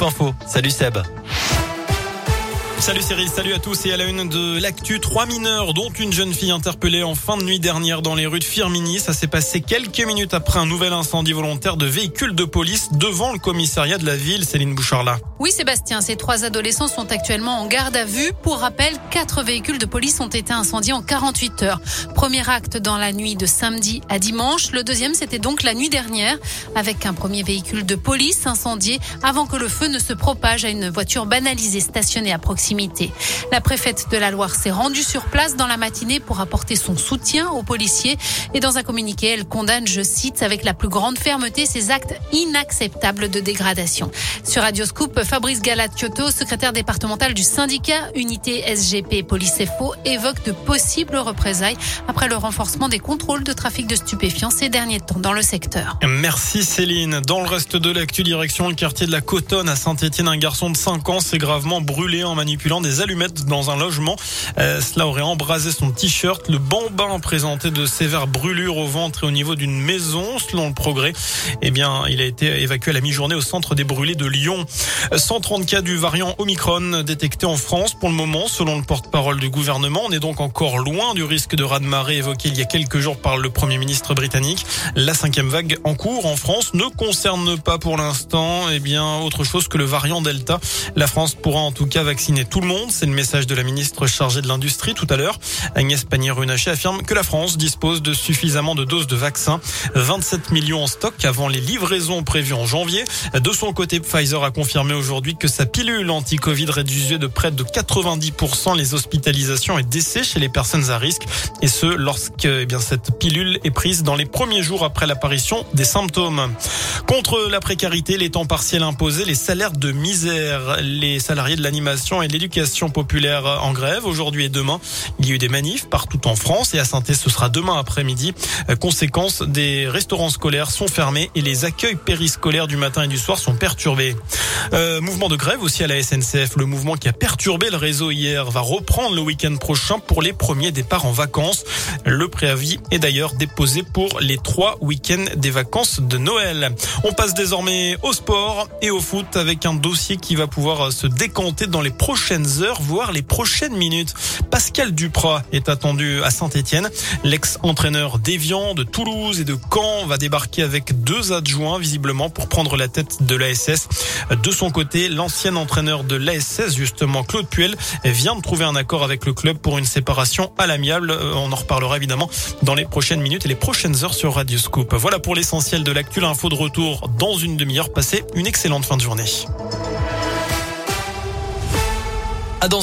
Info. Salut Seb. Salut Cyril, salut à tous et à la une de l'actu. Trois mineurs, dont une jeune fille interpellée en fin de nuit dernière dans les rues de Firmini. Ça s'est passé quelques minutes après un nouvel incendie volontaire de véhicules de police devant le commissariat de la ville. Céline Bouchard Oui Sébastien, ces trois adolescents sont actuellement en garde à vue. Pour rappel, quatre véhicules de police ont été incendiés en 48 heures. Premier acte dans la nuit de samedi à dimanche. Le deuxième, c'était donc la nuit dernière avec un premier véhicule de police incendié avant que le feu ne se propage à une voiture banalisée stationnée à proximité la préfète de la Loire s'est rendue sur place dans la matinée pour apporter son soutien aux policiers et dans un communiqué, elle condamne, je cite, avec la plus grande fermeté ces actes inacceptables de dégradation. Sur Radioscoop, Fabrice Galacciotto, secrétaire départemental du syndicat Unité SGP Police FO, évoque de possibles représailles après le renforcement des contrôles de trafic de stupéfiants ces derniers temps dans le secteur. Merci Céline. Dans le reste de l'actu, direction le quartier de la Cotonne à Saint-Etienne, un garçon de 5 ans s'est gravement brûlé en manipulant des allumettes dans un logement. Euh, cela aurait embrasé son t-shirt. Le bambin présentait de sévères brûlures au ventre et au niveau d'une maison. Selon le progrès, eh bien, il a été évacué à la mi-journée au centre des brûlés de Lyon. 130 cas du variant Omicron détectés en France pour le moment, selon le porte-parole du gouvernement. On est donc encore loin du risque de raz-de-marée évoqué il y a quelques jours par le Premier ministre britannique. La cinquième vague en cours en France ne concerne pas pour l'instant, eh bien, autre chose que le variant Delta. La France pourra en tout cas vacciner tout le monde. C'est le message de la ministre chargée de l'Industrie tout à l'heure. Agnès Pannier-Runacher affirme que la France dispose de suffisamment de doses de vaccins. 27 millions en stock avant les livraisons prévues en janvier. De son côté, Pfizer a confirmé aujourd'hui que sa pilule anti-Covid réduisait de près de 90% les hospitalisations et décès chez les personnes à risque. Et ce, lorsque eh bien, cette pilule est prise dans les premiers jours après l'apparition des symptômes. Contre la précarité, les temps partiels imposés, les salaires de misère, les salariés de l'animation et de l'éducation populaire en grève aujourd'hui et demain. Il y a eu des manifs partout en France et à saint ce sera demain après-midi. Conséquence, des restaurants scolaires sont fermés et les accueils périscolaires du matin et du soir sont perturbés. Euh, mouvement de grève aussi à la SNCF. Le mouvement qui a perturbé le réseau hier va reprendre le week-end prochain pour les premiers départs en vacances. Le préavis est d'ailleurs déposé pour les trois week-ends des vacances de Noël. On passe désormais au sport et au foot avec un dossier qui va pouvoir se décanter dans les prochaines heures, voire les prochaines minutes. Pascal Duprat est attendu à Saint-Etienne. L'ex-entraîneur d'Evian, de Toulouse et de Caen va débarquer avec deux adjoints visiblement pour prendre la tête de l'ASS. De son côté, l'ancien entraîneur de l'ASS, justement Claude Puel, vient de trouver un accord avec le club pour une séparation à l'amiable. Euh, on en reparlera évidemment dans les prochaines minutes et les prochaines heures sur Radio Scoop. Voilà pour l'essentiel de l'actu. Info de retour dans une demi-heure. Passez une excellente fin de journée.